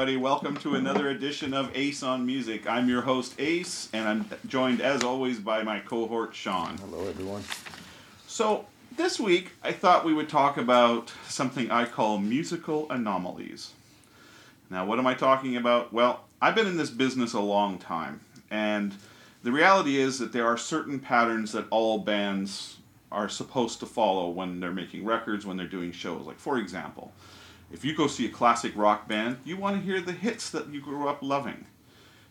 everybody. Welcome to another edition of Ace on Music. I'm your host, Ace, and I'm joined, as always, by my cohort, Sean. Hello, everyone. So, this week, I thought we would talk about something I call musical anomalies. Now, what am I talking about? Well, I've been in this business a long time, and the reality is that there are certain patterns that all bands are supposed to follow when they're making records, when they're doing shows. Like, for example, if you go see a classic rock band, you want to hear the hits that you grew up loving.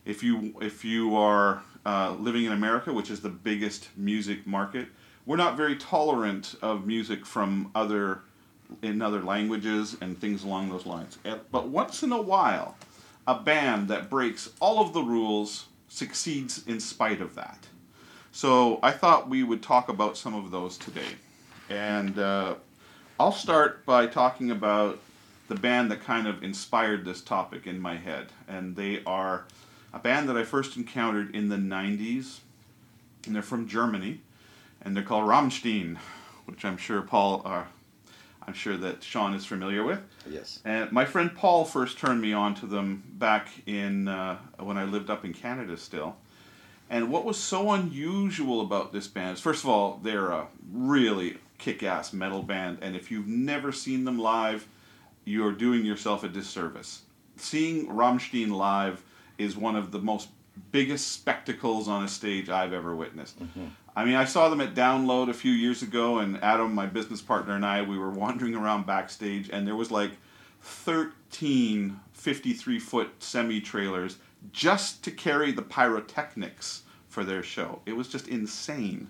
If you if you are uh, living in America, which is the biggest music market, we're not very tolerant of music from other in other languages and things along those lines. But once in a while, a band that breaks all of the rules succeeds in spite of that. So I thought we would talk about some of those today. And uh, I'll start by talking about the band that kind of inspired this topic in my head. And they are a band that I first encountered in the 90s. And they're from Germany. And they're called Rammstein, which I'm sure Paul, uh, I'm sure that Sean is familiar with. Yes. And my friend Paul first turned me on to them back in uh, when I lived up in Canada still. And what was so unusual about this band is, first of all, they're a really kick-ass metal band, and if you've never seen them live, you're doing yourself a disservice. Seeing Rammstein live is one of the most biggest spectacles on a stage I've ever witnessed. Mm-hmm. I mean, I saw them at Download a few years ago, and Adam, my business partner, and I, we were wandering around backstage, and there was like 13 53 foot semi trailers just to carry the pyrotechnics for their show. It was just insane.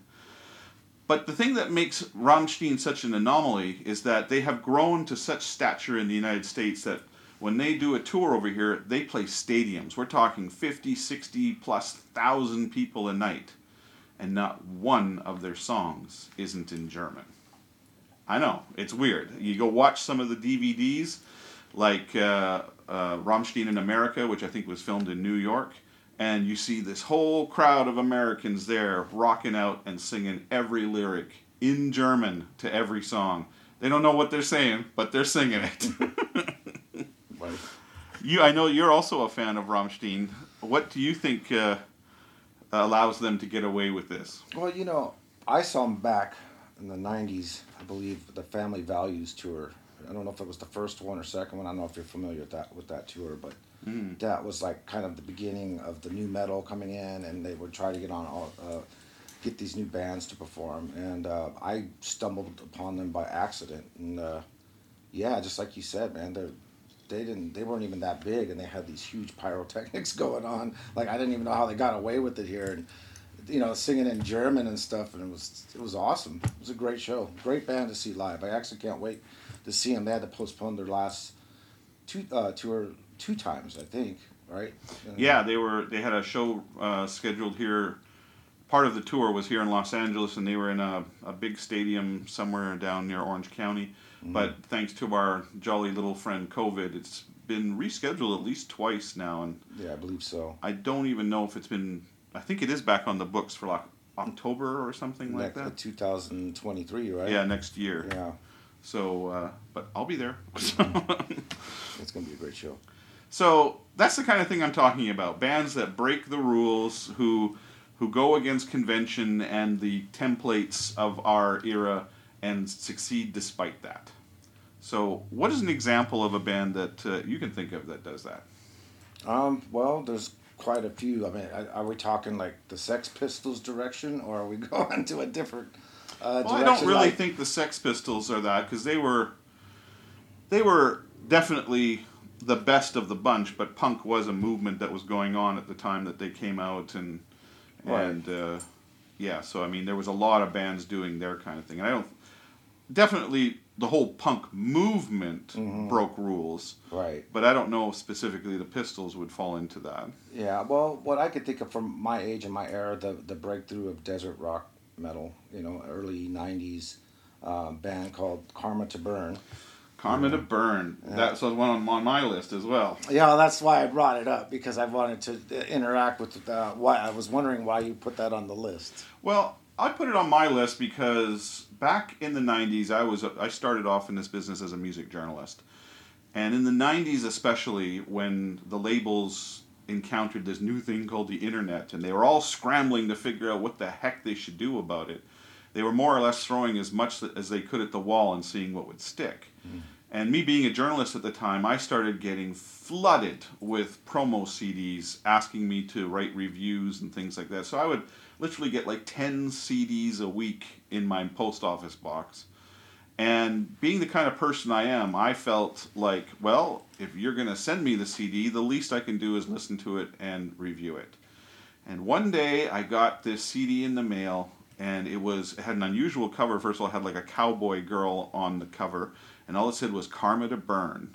But the thing that makes Rammstein such an anomaly is that they have grown to such stature in the United States that when they do a tour over here, they play stadiums. We're talking 50, 60 plus thousand people a night. And not one of their songs isn't in German. I know, it's weird. You go watch some of the DVDs, like uh, uh, Rammstein in America, which I think was filmed in New York, and you see this whole crowd of Americans there rocking out and singing every lyric in German to every song. They don't know what they're saying, but they're singing it. Right. you, I know you're also a fan of Rammstein. What do you think uh, allows them to get away with this? Well, you know, I saw them back in the '90s. I believe the Family Values tour. I don't know if it was the first one or second one. I don't know if you're familiar with that with that tour, but Mm. that was like kind of the beginning of the nu metal coming in, and they would try to get on all, uh, get these new bands to perform. And uh, I stumbled upon them by accident, and uh, yeah, just like you said, man, they they didn't they weren't even that big, and they had these huge pyrotechnics going on. Like I didn't even know how they got away with it here, and you know, singing in German and stuff, and it was it was awesome. It was a great show, great band to see live. I actually can't wait to see them. They had to postpone their last two uh, tour two times, I think, right? Yeah, they were. They had a show uh, scheduled here. Part of the tour was here in Los Angeles, and they were in a, a big stadium somewhere down near Orange County. Mhm. But thanks to our jolly little friend COVID, it's been rescheduled at least twice now, and Yeah, I believe so. I don't even know if it's been. I think it is back on the books for like October or something like that. 2023, right? Yeah, next year. Yeah, So, uh, but I'll be there. it's gonna be a great show. So that's the kind of thing I'm talking about. Bands that break the rules, who who go against convention and the templates of our era and succeed despite that. So, what is an example of a band that uh, you can think of that does that? Um, well, there's quite a few. I mean, are- we talking like the Sex Pistols direction, or are we going to a different uh, Well, I don't really like- think the Sex Pistols are that because they were they were definitely the best of the bunch, but punk was a movement that was going on at the time that they came out and Right. and uh, yeah, so I mean there was a lot of bands doing their kind of thing, and I don't definitely the whole punk movement Mhm. broke rules, Right. but I don't know specifically the Pistols would fall into that. Yeah. Well, what I could think of from my age and my era, the the breakthrough of desert rock metal, you know, early '90s um, band called Karma to Burn. Karma to Burn, Yeah. that's one on, on my list as well. Yeah, that's why I brought it up because I wanted to uh, interact with uh, why I was wondering why you put that on the list. Well, I put it on my list because back in the '90s, I was I started off in this business as a music journalist, And in the 90s, especially, when the labels encountered this new thing called the internet and they were all scrambling to figure out what the heck they should do about it, they were more or less throwing as much as they could at the wall and seeing what would stick. Mm. And me being a journalist at the time, I started getting flooded with promo CDs asking me to write reviews and things like that. So I would literally get like 10 CDs a week in my post office box. And being the kind of person I am, I felt like, well, if you're going to send me the CD, the least I can do is listen to it and review it. And one day I got this CD in the mail, and it was it had an unusual cover. First of all, it had like a cowboy girl on the cover, and all it said was "Karma to Burn."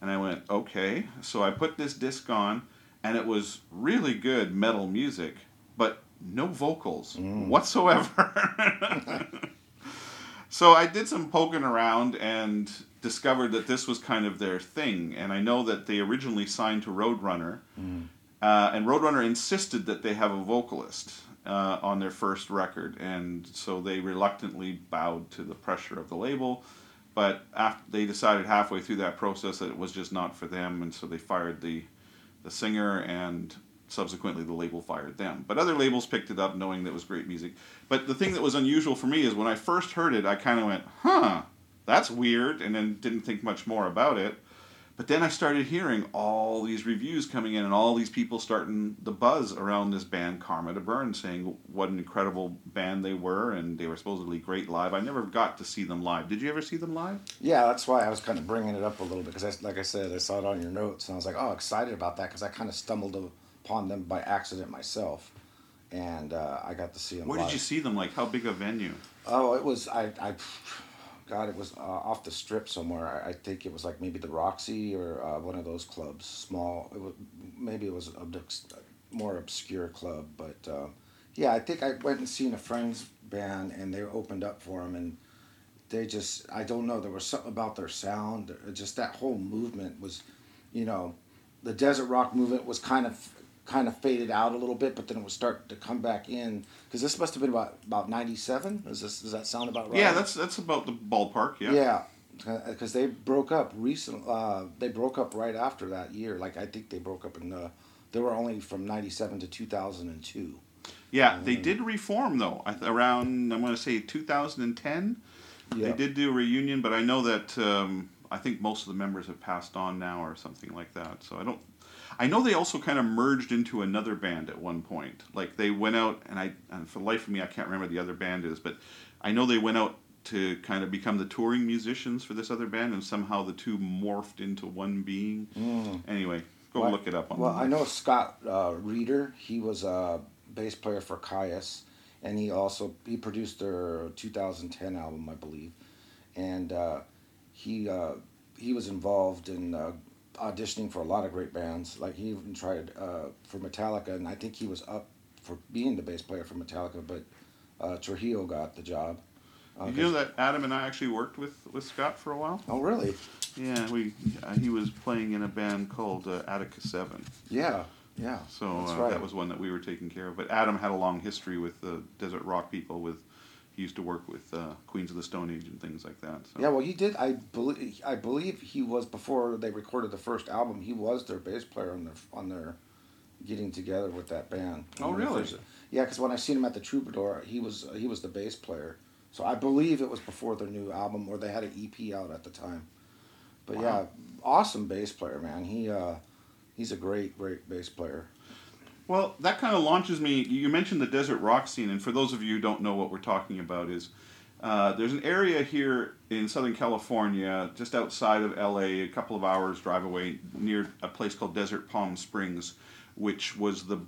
And I went, okay. So I put this disc on, and it was really good metal music, but no vocals mm. whatsoever. so I did some poking around and discovered that this was kind of their thing. And I know that they originally signed to Roadrunner, mm. uh, and Roadrunner insisted that they have a vocalist. Uh, on their first record, and so they reluctantly bowed to the pressure of the label. But after they decided halfway through that process that it was just not for them, and so they fired the the singer and subsequently the label fired them. But other labels picked it up knowing that it was great music. But the thing that was unusual for me is when I first heard it, I kind of went, huh, that's weird, and then didn't think much more about it. But then I started hearing all these reviews coming in and all these people starting the buzz around this band Karma to Burn saying what an incredible band they were and they were supposedly great live. I never got to see them live. Did you ever see them live? Yeah, that's why I was kind of bringing it up a little bit because like I said, I saw it on your notes and I was like, "Oh, excited about that" because I kind of stumbled upon them by accident myself, and uh, I got to see them. Where live. did you see them? Like how big a venue? Oh, it was I. I God, it was uh, off the strip somewhere. I, I, think it was like maybe the Roxy or uh, one of those clubs. Small. It was maybe it was a more obscure club, but uh, yeah, I think I went and seen a friend's band and they opened up for them and they just I don't know there was something about their sound. Just that whole movement was, you know, the desert rock movement was kind of kind of faded out a little bit, but then it would start to come back in because this must have been about about ninety seven. Does this does that sound about right? Yeah, that's that's about the ballpark. Yeah. Yeah, because they broke up recent. Uh, they broke up right after that year. Like I think they broke up in. Uh, they were only from ninety seven to two thousand and two. Yeah, they did reform though around I'm going to say 2010. They did do a reunion, but I know that um, I think most of the members have passed on now or something like that. So I don't I know they also kind of merged into another band at one point. Like they went out, and I, and for the life of me, I can't remember the other band is, but I know they went out to kind of become the touring musicians for this other band, and somehow the two morphed into one being. Mm. Anyway, go well, look it up. well, I know Scott uh, Reeder. He was a bass player for Kyuss, and he also he produced their 2010 album, I believe, and uh, he uh, he was involved in uh, auditioning for a lot of great bands. Like he even tried uh, for Metallica, and I think he was up for being the bass player for Metallica, but uh, Trujillo got the job. Uh, you know that Adam and I actually worked with, with Scott for a while. Oh, really? Yeah, we uh, he was playing in a band called uh, Attica Seven. Yeah, yeah. So uh, right. that was one that we were taking care of. But Adam had a long history with the desert rock people with he used to work with uh, Queens of the Stone Age and things like that. So. Yeah, well, he did. I believe. I believe he was before they recorded the first album. He was their bass player on their on their getting together with that band. Oh, really? First, yeah, because when I seen him at the Troubadour, he was he was the bass player. So I believe it was before their new album, or they had an EP out at the time. But wow. yeah, awesome bass player, man. He uh, he's a great great bass player. Well, that kind of launches me. You mentioned the desert rock scene, and for those of you who don't know what we're talking about, is uh, there's an area here in Southern California, just outside of LA, a couple of hours drive away, near a place called Desert Palm Springs, which was the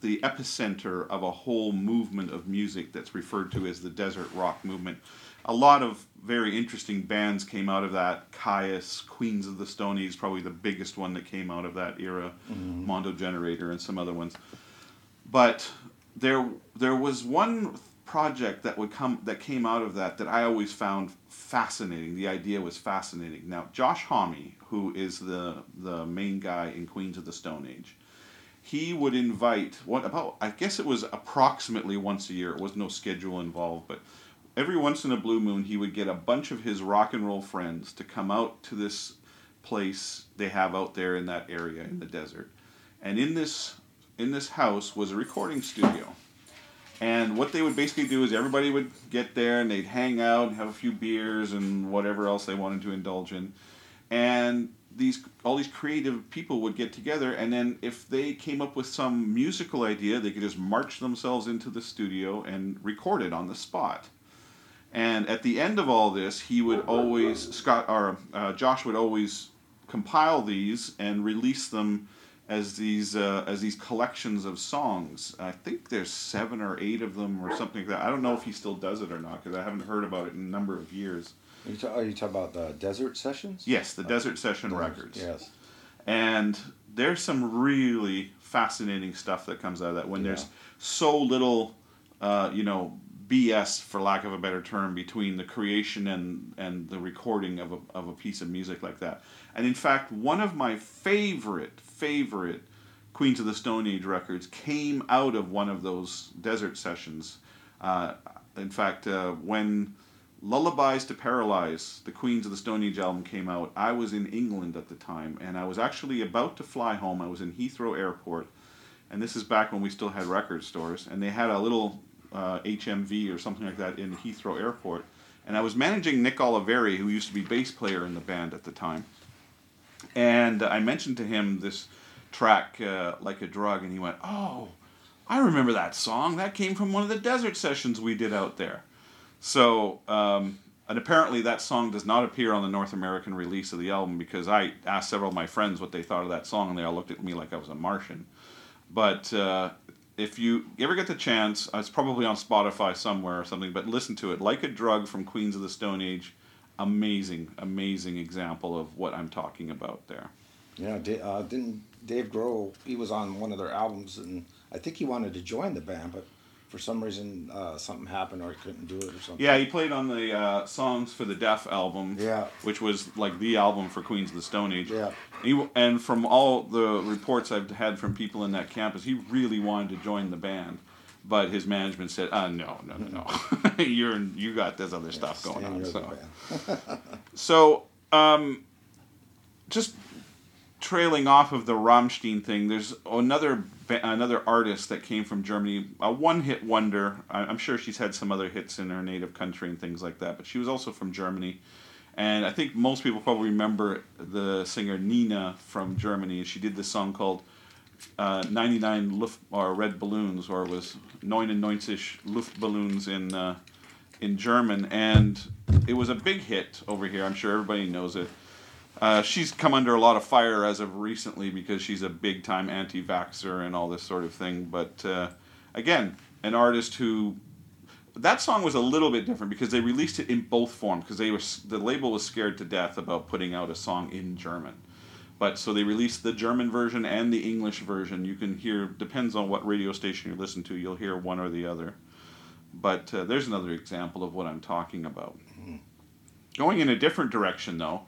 the epicenter of a whole movement of music that's referred to as the desert rock movement a lot of very interesting bands came out of that. Kyuss, Queens of the Stone Stonies, probably the biggest one that came out of that era. Mm-hmm. Mondo Generator, and some other ones. But there, there was one project that would come that came out of that that I always found fascinating. The idea was fascinating. Now, Josh Homme, who is the the main guy in Queens of the Stone Age, he would invite what about I guess it was approximately once a year. It was no schedule involved, but every once in a blue moon, he would get a bunch of his rock and roll friends to come out to this place they have out there in that area in the desert. And in this in this house was a recording studio. And what they would basically do is everybody would get there and they'd hang out and have a few beers and whatever else they wanted to indulge in. And these all these creative people would get together and then if they came up with some musical idea, they could just march themselves into the studio and record it on the spot. And at the end of all this, he would always Scott or uh, Josh would always compile these and release them as these uh, as these collections of songs. I think there's seven or eight of them or something like that. I don't know if he still does it or not because I haven't heard about it in a number of years. Are you, ta- are you talking about the desert sessions? Yes, the Desert Session Desert- Records. Yes. And there's some really fascinating stuff that comes out of that when Yeah. there's so little, uh, you know, BS for lack of a better term between the creation and and the recording of a of a piece of music like that. And in fact, one of my favorite favorite Queens of the Stone Age records came out of one of those desert sessions. Uh, in fact, uh, when Lullabies to Paralyze, the Queens of the Stone Age album came out, I was in England at the time, and I was actually about to fly home. I was in Heathrow Airport, and this is back when we still had record stores, and they had a little uh, HMV or something like that in Heathrow Airport. And I was managing Nick Oliveri, who used to be bass player in the band at the time. And I mentioned to him this track, uh, Like a Drug, and he went, Oh, I remember that song. That came from one of the desert sessions we did out there. So, um, and apparently that song does not appear on the North American release of the album because I asked several of my friends what they thought of that song, and they all looked at me like I was a Martian. But uh, if you ever get the chance, uh, it's probably on Spotify somewhere or something, but listen to it. Like a Drug from Queens of the Stone Age. Amazing, amazing example of what I'm talking about there. Yeah, uh, didn't Dave Grohl? He was on one of their albums, and I think he wanted to join the band, but for some reason uh, something happened or he couldn't do it or something. Yeah, he played on the uh, Songs for the Deaf album, Yeah. which was like the album for Queens of the Stone Age. Yeah. He, and from all the reports I've had from people in that campus, he really wanted to join the band, but his management said, "Uh, no, no, no, no. You're you got this other stuff going on." So, so um, just trailing off of the Rammstein thing, there's another another artist that came from Germany, a one-hit wonder. I'm sure she's had some other hits in her native country and things like that, but she was also from Germany. And I think most people probably remember the singer Nena from Germany. She did this song called uh, 99 Luft or Red Balloons, or it was 99 Luftballons in uh, in German, and it was a big hit over here. I'm sure everybody knows it. Uh, she's come under a lot of fire as of recently because she's a big time anti vaxxer and all this sort of thing. But uh, again, an artist who. That song was a little bit different because they released it in both forms because they were the label was scared to death about putting out a song in German, but so they released the German version and the English version. You can hear depends on what radio station you listen to. You'll hear one or the other. But uh, there's another example of what I'm talking about. Going in a different direction though,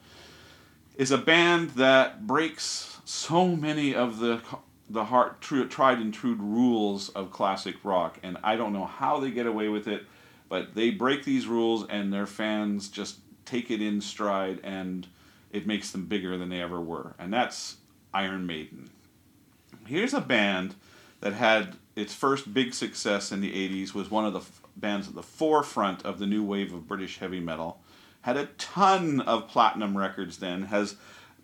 is a band that breaks so many of the the hard, true, tried and true rules of classic rock, and I don't know how they get away with it, but they break these rules, and their fans just take it in stride, and it makes them bigger than they ever were, and that's Iron Maiden. Here's a band that had its first big success in the 80s was one of the f- bands at the forefront of the new wave of British heavy metal had a ton of platinum records then has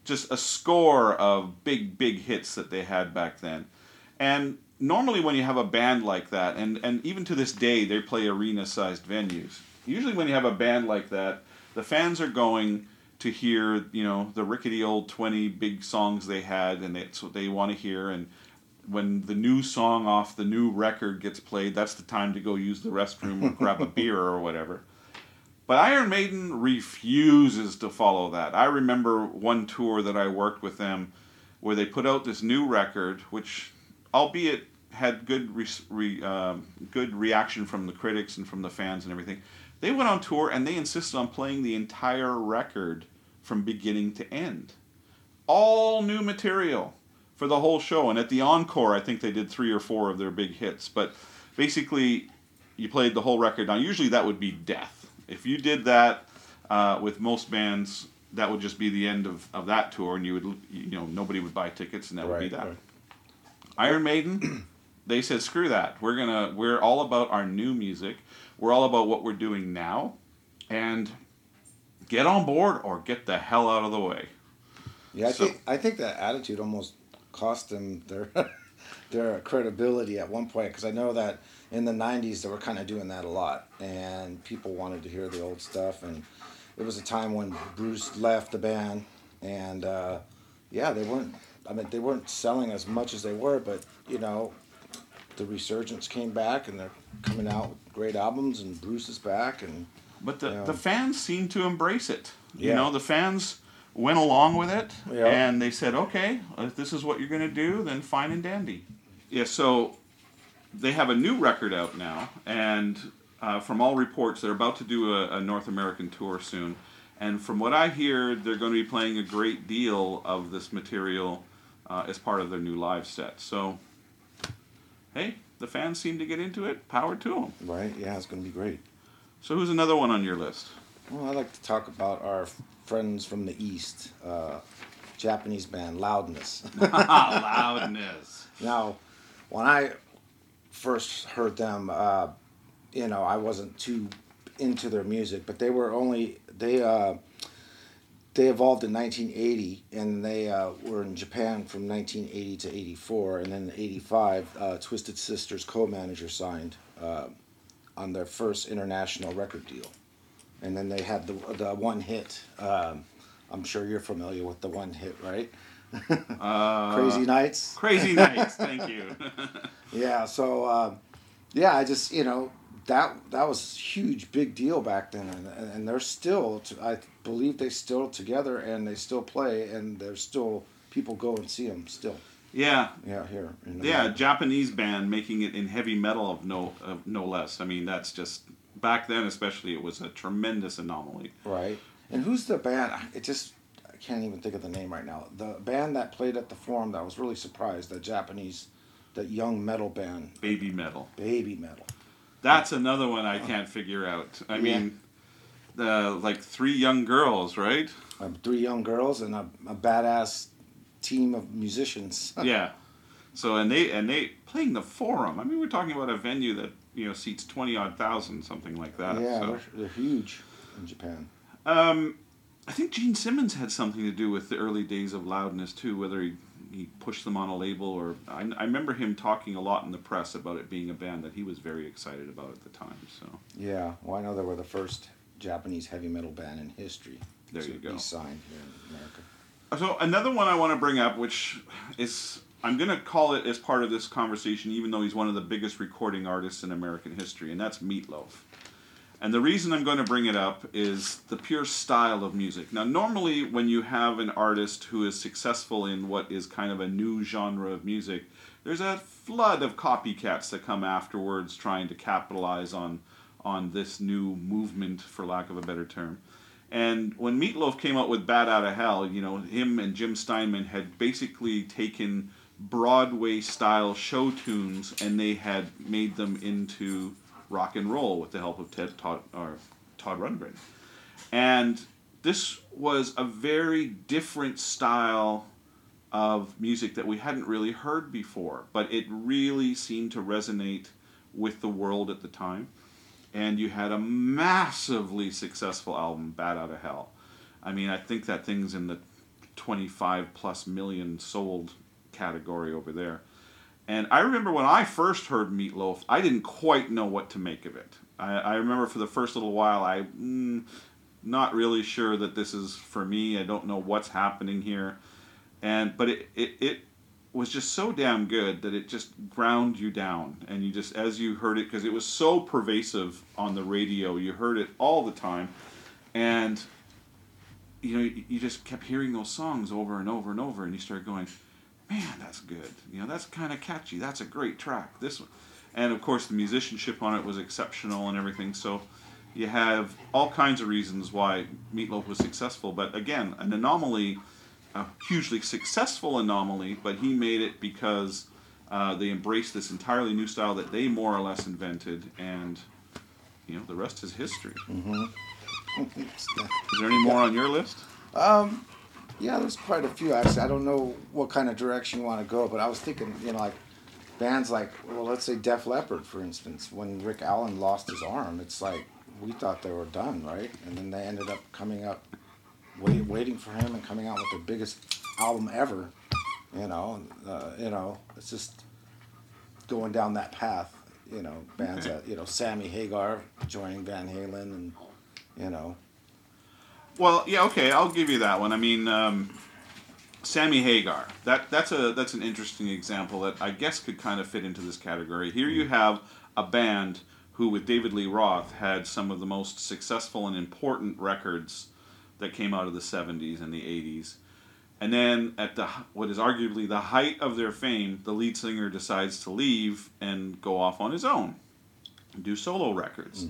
just a score of big big hits that they had back then. And normally when you have a band like that and and even to this day they play arena sized venues. Usually when you have a band like that the fans are going to hear you know the rickety old 20 big songs they had and that's what they want to hear. And when the new song off the new record gets played that's the time to go use the restroom or grab a beer or whatever but Iron Maiden refuses to follow that. I remember one tour that I worked with them where they put out this new record, which, albeit had good re- re- um, good reaction from the critics and from the fans and everything, they went on tour and they insisted on playing the entire record from beginning to end. All new material for the whole show. And at the encore, I think they did three or four of their big hits. But basically, you played the whole record. Now, usually that would be death. If you did that uh, with most bands, that would just be the end of, of that tour, and you would you know nobody would buy tickets, and that would be that. right. Iron Maiden, they said screw that. We're gonna we're all about our new music. We're all about what we're doing now, and get on board or get the hell out of the way. Yeah, I So- think I think that attitude almost cost them their their credibility at one point because I know that in the '90s they were kind of doing that a lot, and people wanted to hear the old stuff, and it was a time when Bruce left the band, and uh, yeah, they weren't. I mean, they weren't selling as much as they were, but you know, the resurgence came back, and they're coming out with great albums, and Bruce is back, and But the, Yeah. the fans seemed to embrace it. You know, the fans went along with it, Yeah. and they said, "Okay, if this is what you're going to do, then fine and dandy." Yeah. So they have a new record out now, and uh, from all reports, they're about to do a, a North American tour soon. And from what I hear, they're going to be playing a great deal of this material uh, as part of their new live set. So, hey, the fans seem to get into it. Power to them. right, yeah, it's gonna be great. So, who's another one on your list? Well, I'd like to talk about our friends from the East, uh, Japanese band Loudness. Loudness. now, when I first heard them, uh, you know, I wasn't too into their music, but they were only they uh, they evolved in 1980, and they uh, were in Japan from 1980 to 84, and then in 85, uh, Twisted Sisters co-manager signed uh, on their first international record deal, and then they had the the one hit. Um, I'm sure you're familiar with the one hit, right? Uh, Crazy Nights. Crazy Nights. Thank you. Yeah, so um, yeah, I just you know that that was huge big deal back then, and, and they're still t- I believe they still together and they still play and there's still people go and see them still. yeah. Yeah, here. In Yeah. Japanese band making it in heavy metal of no of no less. I mean, that's just back then, especially, it was a tremendous anomaly. Right. And who's the band? It just I can't even think of the name right now. The band that played at the Forum that I was really surprised. That Japanese, that young metal band, Baby metal. Baby Metal. That's another one I can't figure out. I mean, the like three young girls, right? Um, three young girls and a, a badass team of musicians. yeah. So and they and they playing the Forum. I mean, we're talking about a venue that you know seats twenty odd thousand, something like that. yeah, so. they're, they're huge in Japan. Um, I think Gene Simmons had something to do with the early days of Loudness too, whether he, he pushed them on a label or I, I remember him talking a lot in the press about it being a band that he was very excited about at the time. So Yeah, well, I know they were the first Japanese heavy metal band in history. There to you go. Be signed here in America. So another one I want to bring up, which is I'm going to call it as part of this conversation, even though he's one of the biggest recording artists in American history, and that's Meatloaf. And the reason I'm going to bring it up is the pure style of music. Now, normally when you have an artist who is successful in what is kind of a new genre of music, there's a flood of copycats that come afterwards trying to capitalize on on this new movement, for lack of a better term. And when Meatloaf came out with Bat Out of Hell, you know, him and Jim Steinman had basically taken Broadway style show tunes and they had made them into rock and roll with the help of Ted Todd or Todd Rundgren. And this was a very different style of music that we hadn't really heard before, but it really seemed to resonate with the world at the time. And you had a massively successful album, Bat Out of Hell. I mean, I think that thing's in the 25 plus million sold category over there. And I remember when I first heard Meatloaf, I didn't quite know what to make of it. I, I remember for the first little while, I mm, not really sure that this is for me. I don't know what's happening here, and but it it, it was just so damn good that it just ground you down, and you just as you heard it because it was so pervasive on the radio, you heard it all the time, and you know you, you just kept hearing those songs over and over and over, and you started going man, that's good. You know, that's kind of catchy. That's a great track. This one, and of course, the musicianship on it was exceptional and everything. So, you have all kinds of reasons why Meatloaf was successful. But again, an anomaly, a hugely successful anomaly. But he made it because uh, they embraced this entirely new style that they more or less invented, and you know, the rest is history. Is there any more on your list? Um, yeah, there's quite a few actually. I don't know what kind of direction you want to go, but I was thinking, you know, like bands like, well, let's say Def Leppard, for instance. When Rick Allen lost his arm, it's like we thought they were done, right? And then they ended up coming up, wait, waiting for him and coming out with their biggest album ever. You know, uh, you know, it's just going down that path. You know, bands that you know, Sammy Hagar joining Van Halen, and you know, Well, yeah, okay, I'll give you that one. I mean, um, Sammy Hagar. That that's a that's an interesting example that I guess could kind of fit into this category. Here you have a band who, with David Lee Roth, had some of the most successful and important records that came out of the '70s and the '80s. And then, at the what is arguably the height of their fame, the lead singer decides to leave and go off on his own, do solo records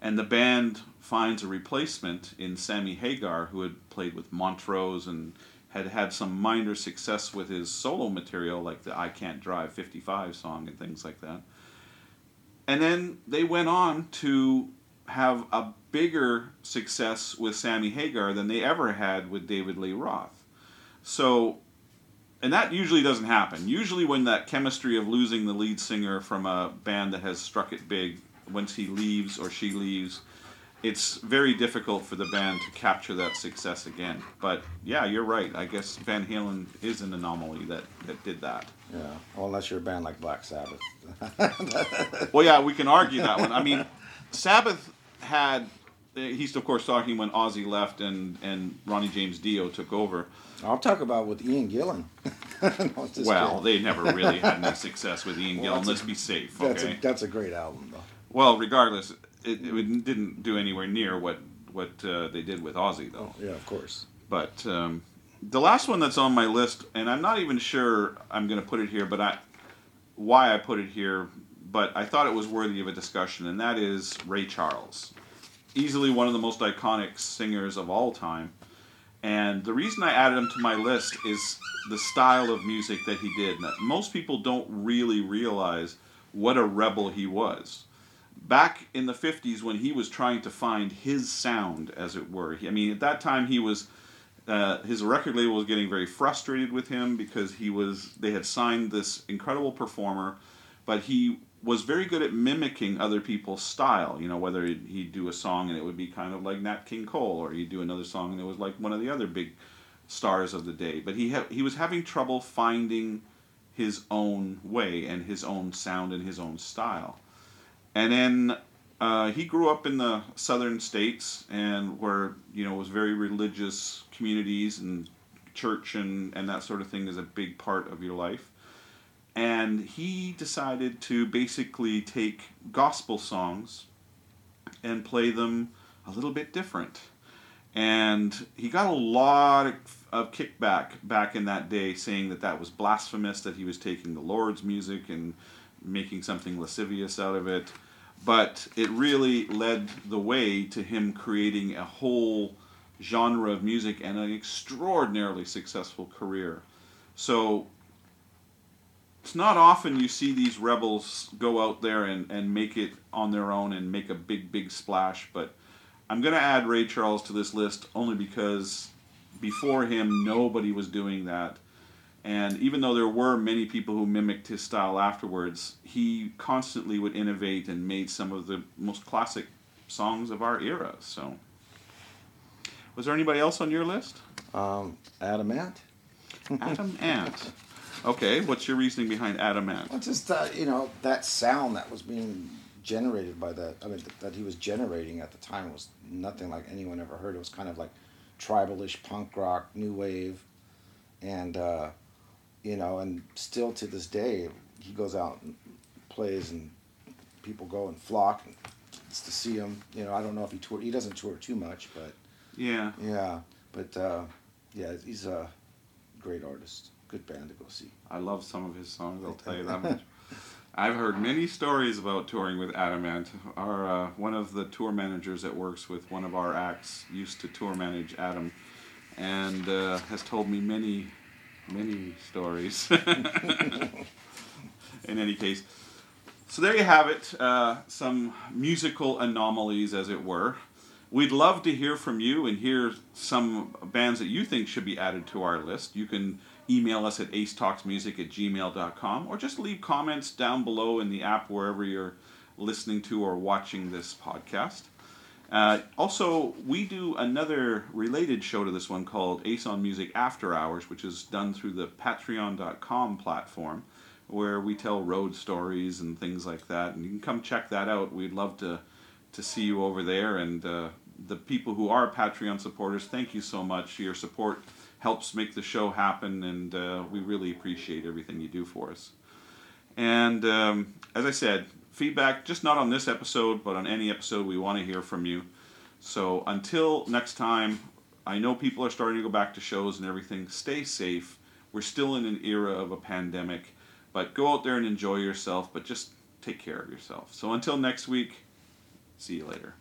and the band finds a replacement in Sammy Hagar, who had played with Montrose and had had some minor success with his solo material, like the "I Can't Drive" '55 song and things like that. And then they went on to have a bigger success with Sammy Hagar than they ever had with David Lee Roth. So, and that usually doesn't happen. Usually, when that chemistry of losing the lead singer from a band that has struck it big, once he leaves or she leaves, it's very difficult for the band to capture that success again. But yeah, you're right. I guess Van Halen is an anomaly that, that did that. yeah. Well, unless you're a band like Black Sabbath. Well, yeah, we can argue that one. I mean, Sabbath had. He's of course talking when Ozzy left and, and Ronnie James Dio took over. I'll talk about with Ian Gillan. No, Well, kidding. they never really had any success with Ian Well, Gillan. a- Let's be safe, that's okay? a that's a great album. Well, regardless, it, it didn't do anywhere near what what uh, they did with Ozzy, though. Yeah, of course. But um, the last one that's on my list, and I'm not even sure I'm going to put it here, but I why I put it here, but I thought it was worthy of a discussion, and that is Ray Charles, easily one of the most iconic singers of all time. And the reason I added him to my list is the style of music that he did. Now, most people don't really realize what a rebel he was. Back in the 50s, when he was trying to find his sound, as it were, I mean, at that time he was uh, his record label was getting very frustrated with him because he was they had signed this incredible performer, but he was very good at mimicking other people's style. You know, whether he'd, he'd do a song and it would be kind of like Nat King Cole, or he'd do another song and it was like one of the other big stars of the day. But he ha- he was having trouble finding his own way and his own sound and his own style. And then uh, he grew up in the southern states and where you know was very religious communities and church and, and that sort of thing is a big part of your life. And he decided to basically take gospel songs and play them a little bit different. And he got a lot of, of kickback back in that day saying that that was blasphemous, that he was taking the Lord's music and making something lascivious out of it. But it really led the way to him creating a whole genre of music and an extraordinarily successful career. So it's not often you see these rebels go out there and, and make it on their own and make a big, big splash. But I'm going to add Ray Charles to this list only because before him, nobody was doing that. And even though there were many people who mimicked his style afterwards, he constantly would innovate and made some of the most classic songs of our era. So, was there anybody else on your list? Um, Adam Ant. Adam Ant. Okay, what's your reasoning behind Adam Ant? Well, just uh, you know that sound that was being generated by that. I mean, th- that he was generating at the time was nothing like anyone ever heard. It was kind of like tribalish punk rock, new wave, and uh, you know, and still to this day, he goes out and plays, and people go and flock and to see him. You know, I don't know if he tour. He doesn't tour too much, but Yeah. yeah, but uh, yeah, he's a great artist. Good band to go see. I love some of his songs. I'll tell you that much. I've heard many stories about touring with Adam Ant. Our uh, one of the tour managers that works with one of our acts used to tour manage Adam, and uh, has told me many, many stories. In any case, so there you have it. Uh, some musical anomalies, as it were. We'd love to hear from you and hear some bands that you think should be added to our list. You can email us at acetalksmusic at gmail.com or just leave comments down below in the app wherever you're listening to or watching this podcast. Uh, also, we do another related show to this one called Ace on Music After Hours, which is done through the patreon.com platform, where we tell road stories and things like that. And you can come check that out. We'd love to, to see you over there. And uh, the people who are Patreon supporters, thank you so much. Your support helps make the show happen, and uh, we really appreciate everything you do for us. And um, as I said, feedback, just not on this episode, but on any episode, we want to hear from you. So until next time, I know people are starting to go back to shows and everything. Stay safe. We're still in an era of a pandemic, but go out there and enjoy yourself, but just take care of yourself. So until next week, see you later.